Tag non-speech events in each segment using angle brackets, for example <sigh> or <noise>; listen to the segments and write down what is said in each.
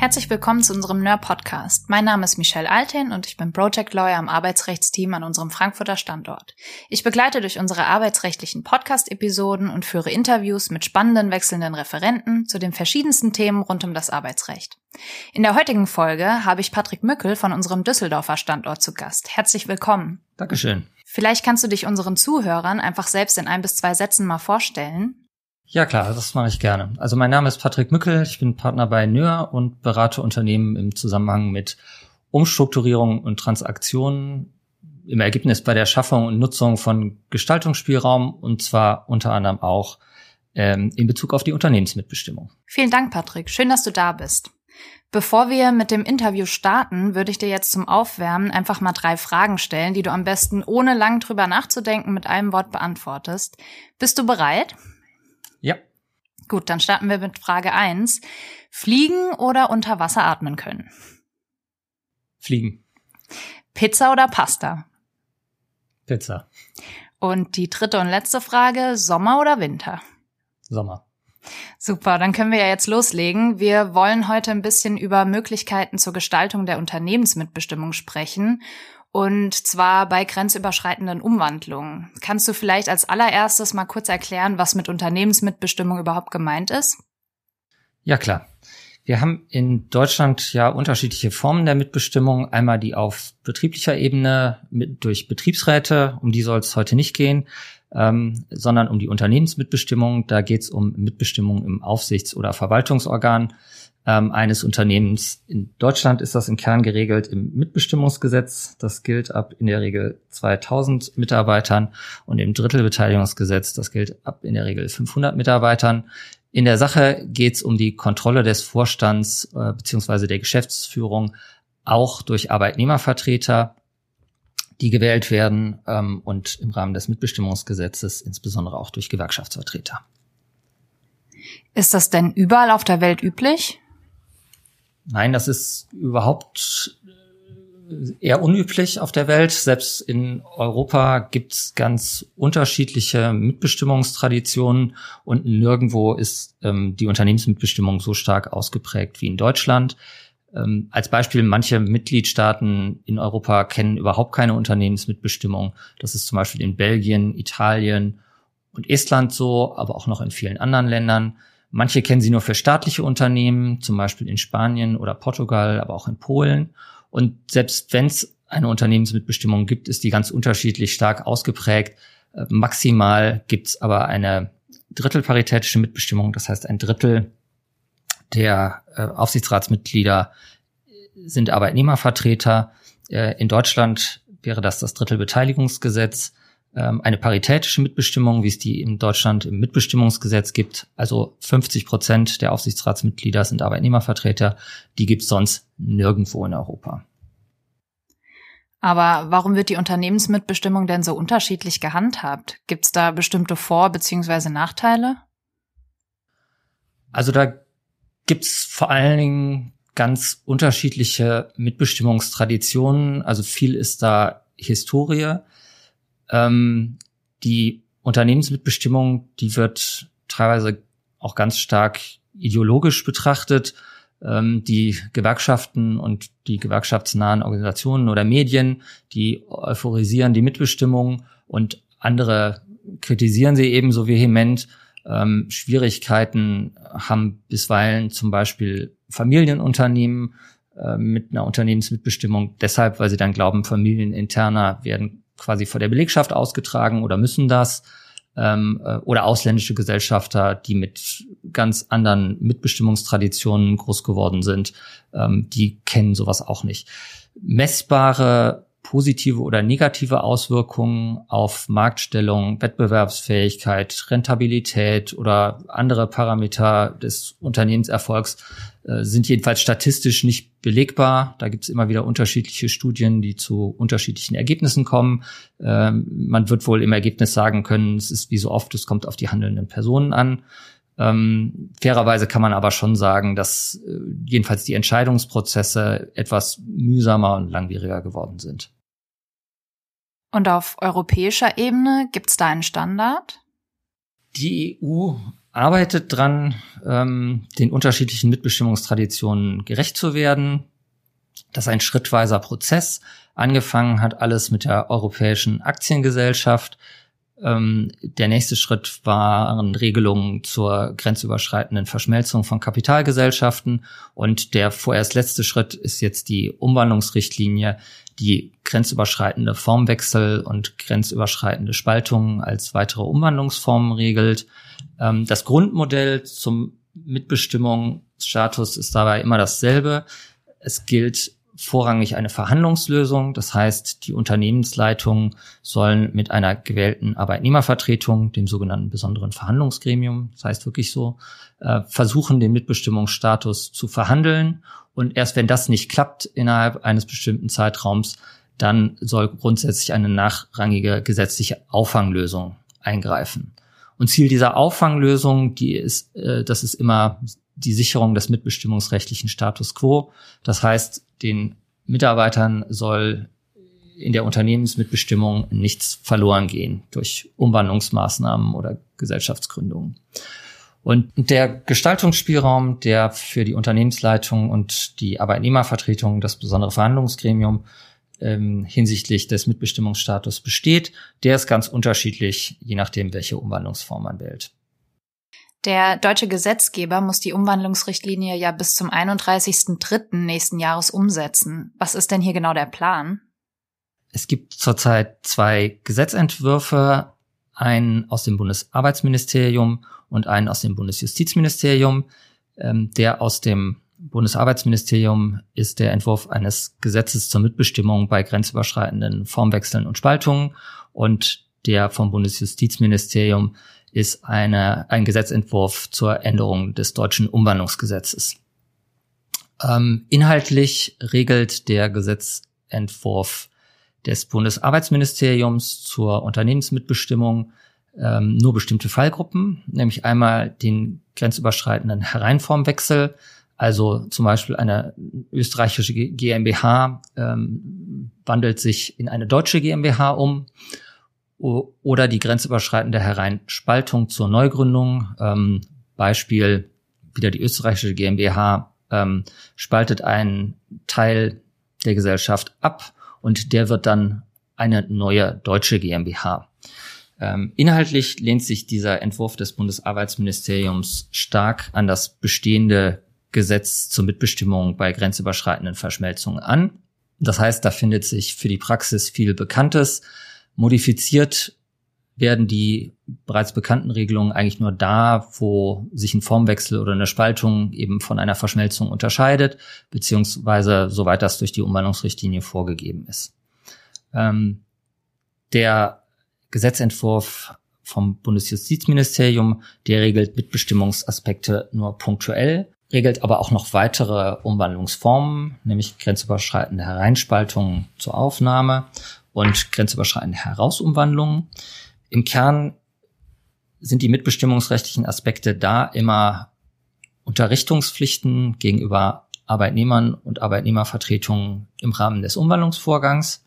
Herzlich willkommen zu unserem NER-Podcast. Mein Name ist Michelle Alten und ich bin Project Lawyer am Arbeitsrechtsteam an unserem Frankfurter Standort. Ich begleite durch unsere arbeitsrechtlichen Podcast-Episoden und führe Interviews mit spannenden wechselnden Referenten zu den verschiedensten Themen rund um das Arbeitsrecht. In der heutigen Folge habe ich Patrick Mückel von unserem Düsseldorfer Standort zu Gast. Herzlich willkommen. Dankeschön. Vielleicht kannst du dich unseren Zuhörern einfach selbst in ein bis zwei Sätzen mal vorstellen. Ja klar, das mache ich gerne. Also mein Name ist Patrick Mückel, ich bin Partner bei NÖR und berate Unternehmen im Zusammenhang mit Umstrukturierung und Transaktionen im Ergebnis bei der Schaffung und Nutzung von Gestaltungsspielraum und zwar unter anderem auch ähm, in Bezug auf die Unternehmensmitbestimmung. Vielen Dank, Patrick. Schön, dass du da bist. Bevor wir mit dem Interview starten, würde ich dir jetzt zum Aufwärmen einfach mal drei Fragen stellen, die du am besten ohne lang drüber nachzudenken mit einem Wort beantwortest. Bist du bereit? Ja. Gut, dann starten wir mit Frage eins: Fliegen oder unter Wasser atmen können? Fliegen. Pizza oder Pasta? Pizza. Und die dritte und letzte Frage, Sommer oder Winter? Sommer. Super, dann können wir ja jetzt loslegen. Wir wollen heute ein bisschen über Möglichkeiten zur Gestaltung der Unternehmensmitbestimmung sprechen und zwar bei grenzüberschreitenden Umwandlungen. Kannst du vielleicht als allererstes mal kurz erklären, was mit Unternehmensmitbestimmung überhaupt gemeint ist? Ja, klar. Wir haben in Deutschland ja unterschiedliche Formen der Mitbestimmung. Einmal die auf betrieblicher Ebene mit, durch Betriebsräte, um die soll es heute nicht gehen, ähm, sondern um die Unternehmensmitbestimmung. Da geht es um Mitbestimmung im Aufsichts- oder Verwaltungsorgan ähm, eines Unternehmens. In Deutschland ist das im Kern geregelt im Mitbestimmungsgesetz. Das gilt ab in der Regel 2000 Mitarbeitern und im Drittelbeteiligungsgesetz. Das gilt ab in der Regel 500 Mitarbeitern. In der Sache geht es um die Kontrolle des Vorstands äh, beziehungsweise der Geschäftsführung auch durch Arbeitnehmervertreter, die gewählt werden ähm, und im Rahmen des Mitbestimmungsgesetzes insbesondere auch durch Gewerkschaftsvertreter. Ist das denn überall auf der Welt üblich? Nein, das ist überhaupt äh, eher unüblich auf der Welt. Selbst in Europa gibt es ganz unterschiedliche Mitbestimmungstraditionen und nirgendwo ist ähm, die Unternehmensmitbestimmung so stark ausgeprägt wie in Deutschland. Ähm, als Beispiel, manche Mitgliedstaaten in Europa kennen überhaupt keine Unternehmensmitbestimmung. Das ist zum Beispiel in Belgien, Italien und Estland so, aber auch noch in vielen anderen Ländern. Manche kennen sie nur für staatliche Unternehmen, zum Beispiel in Spanien oder Portugal, aber auch in Polen. Und selbst wenn es eine Unternehmensmitbestimmung gibt, ist die ganz unterschiedlich stark ausgeprägt. Äh, maximal gibt es aber eine drittelparitätische Mitbestimmung, das heißt ein Drittel der äh, Aufsichtsratsmitglieder sind Arbeitnehmervertreter. Äh, in Deutschland wäre das das Drittelbeteiligungsgesetz ähm, eine paritätische Mitbestimmung, wie es die in Deutschland im Mitbestimmungsgesetz gibt. Also 50 Prozent der Aufsichtsratsmitglieder sind Arbeitnehmervertreter. Die gibt es sonst nirgendwo in Europa. Aber warum wird die Unternehmensmitbestimmung denn so unterschiedlich gehandhabt? Gibt es da bestimmte Vor- bzw. Nachteile? Also da gibt es vor allen Dingen ganz unterschiedliche Mitbestimmungstraditionen. Also viel ist da Historie. Ähm, die Unternehmensmitbestimmung, die wird teilweise auch ganz stark ideologisch betrachtet. Ähm, die Gewerkschaften und die gewerkschaftsnahen Organisationen oder Medien, die euphorisieren die Mitbestimmung und andere kritisieren sie ebenso vehement. Ähm, Schwierigkeiten haben bisweilen zum Beispiel Familienunternehmen äh, mit einer Unternehmensmitbestimmung, deshalb, weil sie dann glauben, familieninterner werden quasi vor der Belegschaft ausgetragen oder müssen das ähm, äh, oder ausländische Gesellschafter, die mit ganz anderen Mitbestimmungstraditionen groß geworden sind, ähm, die kennen sowas auch nicht. Messbare positive oder negative Auswirkungen auf Marktstellung, Wettbewerbsfähigkeit, Rentabilität oder andere Parameter des Unternehmenserfolgs äh, sind jedenfalls statistisch nicht belegbar. Da gibt es immer wieder unterschiedliche Studien, die zu unterschiedlichen Ergebnissen kommen. Ähm, man wird wohl im Ergebnis sagen können, es ist wie so oft, es kommt auf die handelnden Personen an. Ähm, fairerweise kann man aber schon sagen, dass äh, jedenfalls die Entscheidungsprozesse etwas mühsamer und langwieriger geworden sind. Und auf europäischer Ebene gibt es da einen Standard? Die EU arbeitet dran, ähm, den unterschiedlichen Mitbestimmungstraditionen gerecht zu werden. Das ist ein schrittweiser Prozess. Angefangen hat alles mit der Europäischen Aktiengesellschaft. Ähm, der nächste Schritt waren Regelungen zur grenzüberschreitenden Verschmelzung von Kapitalgesellschaften. Und der vorerst letzte Schritt ist jetzt die Umwandlungsrichtlinie, die grenzüberschreitende Formwechsel und grenzüberschreitende Spaltungen als weitere Umwandlungsformen regelt. Ähm, das Grundmodell zum Mitbestimmungsstatus ist dabei immer dasselbe. Es gilt vorrangig eine Verhandlungslösung. Das heißt, die Unternehmensleitungen sollen mit einer gewählten Arbeitnehmervertretung, dem sogenannten besonderen Verhandlungsgremium, das heißt wirklich so, äh, versuchen, den Mitbestimmungsstatus zu verhandeln. Und erst wenn das nicht klappt innerhalb eines bestimmten Zeitraums, dann soll grundsätzlich eine nachrangige gesetzliche Auffanglösung eingreifen. Und Ziel dieser Auffanglösung, die ist, äh, das ist immer die Sicherung des mitbestimmungsrechtlichen Status quo. Das heißt, den Mitarbeitern soll in der Unternehmensmitbestimmung nichts verloren gehen durch Umwandlungsmaßnahmen oder Gesellschaftsgründungen. Und der Gestaltungsspielraum, der für die Unternehmensleitung und die Arbeitnehmervertretung, das besondere Verhandlungsgremium ähm, hinsichtlich des Mitbestimmungsstatus besteht, der ist ganz unterschiedlich, je nachdem, welche Umwandlungsform man wählt. Der deutsche Gesetzgeber muss die Umwandlungsrichtlinie ja bis zum 31.03. nächsten Jahres umsetzen. Was ist denn hier genau der Plan? Es gibt zurzeit zwei Gesetzentwürfe, einen aus dem Bundesarbeitsministerium und einen aus dem Bundesjustizministerium. Ähm, der aus dem Bundesarbeitsministerium ist der Entwurf eines Gesetzes zur Mitbestimmung bei grenzüberschreitenden Formwechseln und Spaltungen und der vom Bundesjustizministerium ist eine, ein Gesetzentwurf zur Änderung des deutschen Umwandlungsgesetzes. Ähm, inhaltlich regelt der Gesetzentwurf des Bundesarbeitsministeriums zur Unternehmensmitbestimmung ähm, nur bestimmte Fallgruppen, nämlich einmal den grenzüberschreitenden Hereinformwechsel, also zum Beispiel eine österreichische GmbH ähm, wandelt sich in eine deutsche GmbH um oder die grenzüberschreitende Hereinspaltung zur Neugründung. Ähm, Beispiel wieder die österreichische GmbH ähm, spaltet einen Teil der Gesellschaft ab und der wird dann eine neue deutsche GmbH. Ähm, inhaltlich lehnt sich dieser Entwurf des Bundesarbeitsministeriums stark an das bestehende Gesetz zur Mitbestimmung bei grenzüberschreitenden Verschmelzungen an. Das heißt, da findet sich für die Praxis viel Bekanntes. Modifiziert werden die bereits bekannten Regelungen eigentlich nur da, wo sich ein Formwechsel oder eine Spaltung eben von einer Verschmelzung unterscheidet, beziehungsweise soweit das durch die Umwandlungsrichtlinie vorgegeben ist. Ähm, der Gesetzentwurf vom Bundesjustizministerium, der regelt Mitbestimmungsaspekte nur punktuell, regelt aber auch noch weitere Umwandlungsformen, nämlich grenzüberschreitende Hereinspaltungen zur Aufnahme und grenzüberschreitende Herausumwandlungen. Im Kern sind die mitbestimmungsrechtlichen Aspekte da immer Unterrichtungspflichten gegenüber Arbeitnehmern und Arbeitnehmervertretungen im Rahmen des Umwandlungsvorgangs.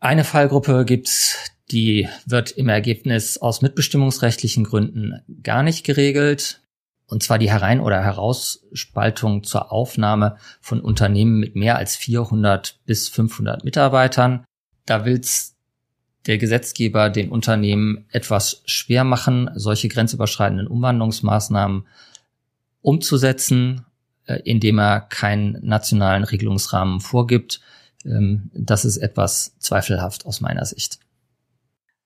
Eine Fallgruppe gibt's, die wird im Ergebnis aus mitbestimmungsrechtlichen Gründen gar nicht geregelt. Und zwar die Herein- oder Herausspaltung zur Aufnahme von Unternehmen mit mehr als 400 bis 500 Mitarbeitern. Da will's der Gesetzgeber den Unternehmen etwas schwer machen, solche grenzüberschreitenden Umwandlungsmaßnahmen umzusetzen, äh, indem er keinen nationalen Regelungsrahmen vorgibt. Ähm, das ist etwas zweifelhaft aus meiner Sicht.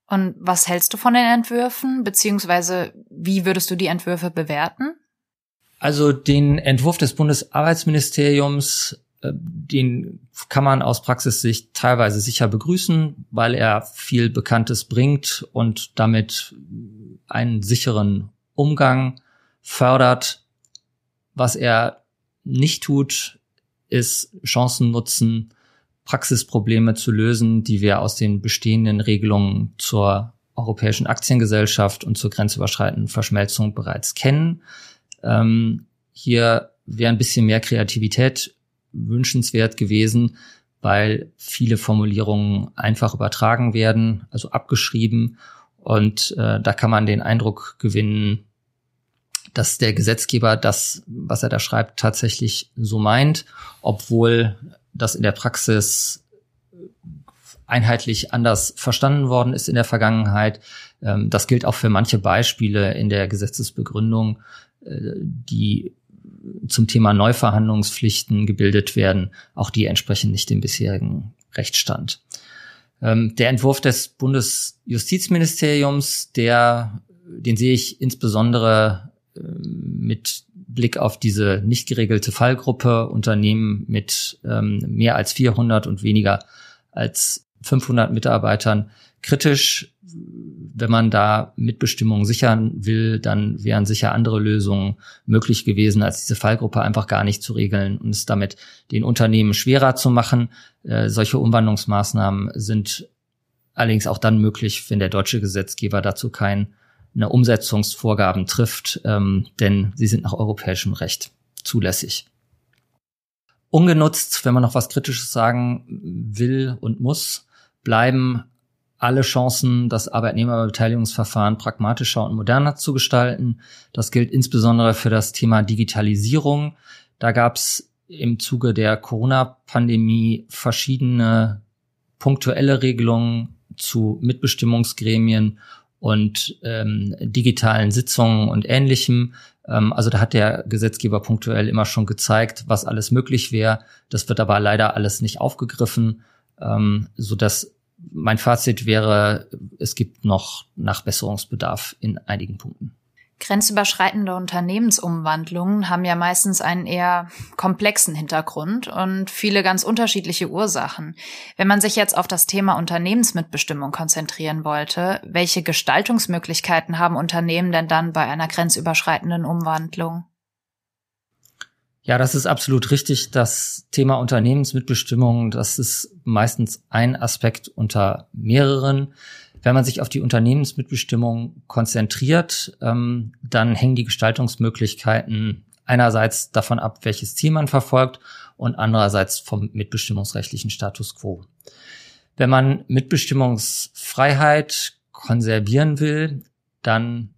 Und was hältst du von den Entwürfen, beziehungsweise wie würdest du die Entwürfe bewerten? Also den Entwurf des Bundesarbeitsministeriums den kann man aus Praxissicht teilweise sicher begrüßen, weil er viel Bekanntes bringt und damit einen sicheren Umgang fördert. Was er nicht tut, ist Chancen nutzen, Praxisprobleme zu lösen, die wir aus den bestehenden Regelungen zur Europäischen Aktiengesellschaft und zur grenzüberschreitenden Verschmelzung bereits kennen. Ähm, hier wäre ein bisschen mehr Kreativität wünschenswert gewesen, weil viele Formulierungen einfach übertragen werden, also abgeschrieben. Und äh, da kann man den Eindruck gewinnen, dass der Gesetzgeber das, was er da schreibt, tatsächlich so meint, obwohl das in der Praxis einheitlich anders verstanden worden ist in der Vergangenheit. Ähm, das gilt auch für manche Beispiele in der Gesetzesbegründung, äh, die zum Thema Neuverhandlungspflichten gebildet werden. Auch die entsprechen nicht dem bisherigen Rechtsstand. Ähm, der Entwurf des Bundesjustizministeriums, der, den sehe ich insbesondere äh, mit Blick auf diese nicht geregelte Fallgruppe Unternehmen mit ähm, mehr als 400 und weniger als 500 Mitarbeitern kritisch. Wenn man da Mitbestimmung sichern will, dann wären sicher andere Lösungen möglich gewesen, als diese Fallgruppe einfach gar nicht zu regeln und es damit den Unternehmen schwerer zu machen. Äh, solche Umwandlungsmaßnahmen sind allerdings auch dann möglich, wenn der deutsche Gesetzgeber dazu keine Umsetzungsvorgaben trifft, ähm, denn sie sind nach europäischem Recht zulässig. Ungenutzt, wenn man noch was Kritisches sagen will und muss, bleiben alle Chancen, das Arbeitnehmerbeteiligungsverfahren pragmatischer und moderner zu gestalten. Das gilt insbesondere für das Thema Digitalisierung. Da gab es im Zuge der Corona-Pandemie verschiedene punktuelle Regelungen zu Mitbestimmungsgremien und ähm, digitalen Sitzungen und ähnlichem. Ähm, also da hat der Gesetzgeber punktuell immer schon gezeigt, was alles möglich wäre. Das wird aber leider alles nicht aufgegriffen ähm, so dass mein Fazit wäre, es gibt noch Nachbesserungsbedarf in einigen Punkten. Grenzüberschreitende Unternehmensumwandlungen haben ja meistens einen eher komplexen Hintergrund und viele ganz unterschiedliche Ursachen. Wenn man sich jetzt auf das Thema Unternehmensmitbestimmung konzentrieren wollte, welche Gestaltungsmöglichkeiten haben Unternehmen denn dann bei einer grenzüberschreitenden Umwandlung? Ja, das ist absolut richtig. Das Thema Unternehmensmitbestimmung, das ist meistens ein Aspekt unter mehreren. Wenn man sich auf die Unternehmensmitbestimmung konzentriert, ähm, dann hängen die Gestaltungsmöglichkeiten einerseits davon ab, welches Ziel man verfolgt und andererseits vom mitbestimmungsrechtlichen Status quo. Wenn man Mitbestimmungsfreiheit konservieren will, dann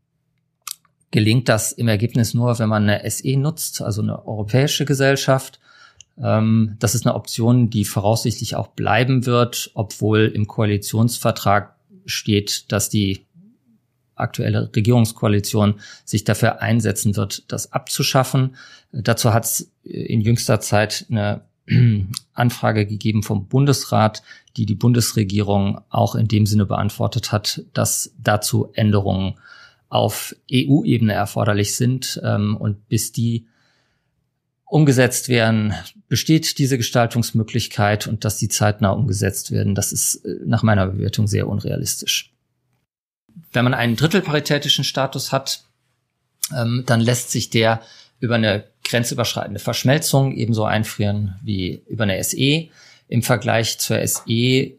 gelingt das im Ergebnis nur, wenn man eine SE nutzt, also eine europäische Gesellschaft. Ähm, das ist eine Option, die voraussichtlich auch bleiben wird, obwohl im Koalitionsvertrag steht, dass die aktuelle Regierungskoalition sich dafür einsetzen wird, das abzuschaffen. Dazu hat es in jüngster Zeit eine <clears throat> Anfrage gegeben vom Bundesrat, die die Bundesregierung auch in dem Sinne beantwortet hat, dass dazu Änderungen auf EU-Ebene erforderlich sind. Ähm, und bis die umgesetzt werden, besteht diese Gestaltungsmöglichkeit und dass die zeitnah umgesetzt werden, das ist äh, nach meiner Bewertung sehr unrealistisch. Wenn man einen drittelparitätischen Status hat, ähm, dann lässt sich der über eine grenzüberschreitende Verschmelzung ebenso einfrieren wie über eine SE. Im Vergleich zur SE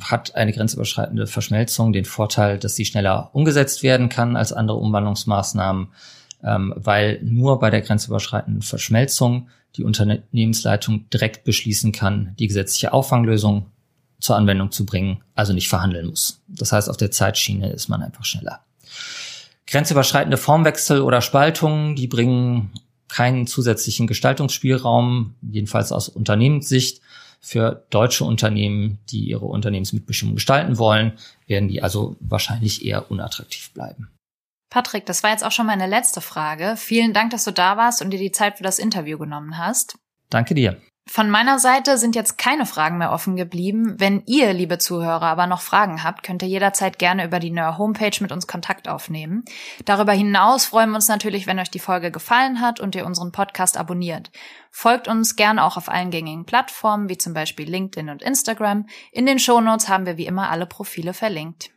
hat eine grenzüberschreitende Verschmelzung den Vorteil, dass sie schneller umgesetzt werden kann als andere Umwandlungsmaßnahmen, ähm, weil nur bei der grenzüberschreitenden Verschmelzung die Unternehmensleitung direkt beschließen kann, die gesetzliche Auffanglösung zur Anwendung zu bringen, also nicht verhandeln muss. Das heißt, auf der Zeitschiene ist man einfach schneller. Grenzüberschreitende Formwechsel oder Spaltungen, die bringen keinen zusätzlichen Gestaltungsspielraum, jedenfalls aus Unternehmenssicht. Für deutsche Unternehmen, die ihre Unternehmensmitbestimmung gestalten wollen, werden die also wahrscheinlich eher unattraktiv bleiben. Patrick, das war jetzt auch schon meine letzte Frage. Vielen Dank, dass du da warst und dir die Zeit für das Interview genommen hast. Danke dir. Von meiner Seite sind jetzt keine Fragen mehr offen geblieben. Wenn ihr, liebe Zuhörer, aber noch Fragen habt, könnt ihr jederzeit gerne über die NER Homepage mit uns Kontakt aufnehmen. Darüber hinaus freuen wir uns natürlich, wenn euch die Folge gefallen hat und ihr unseren Podcast abonniert. Folgt uns gerne auch auf allen gängigen Plattformen, wie zum Beispiel LinkedIn und Instagram. In den Shownotes haben wir wie immer alle Profile verlinkt.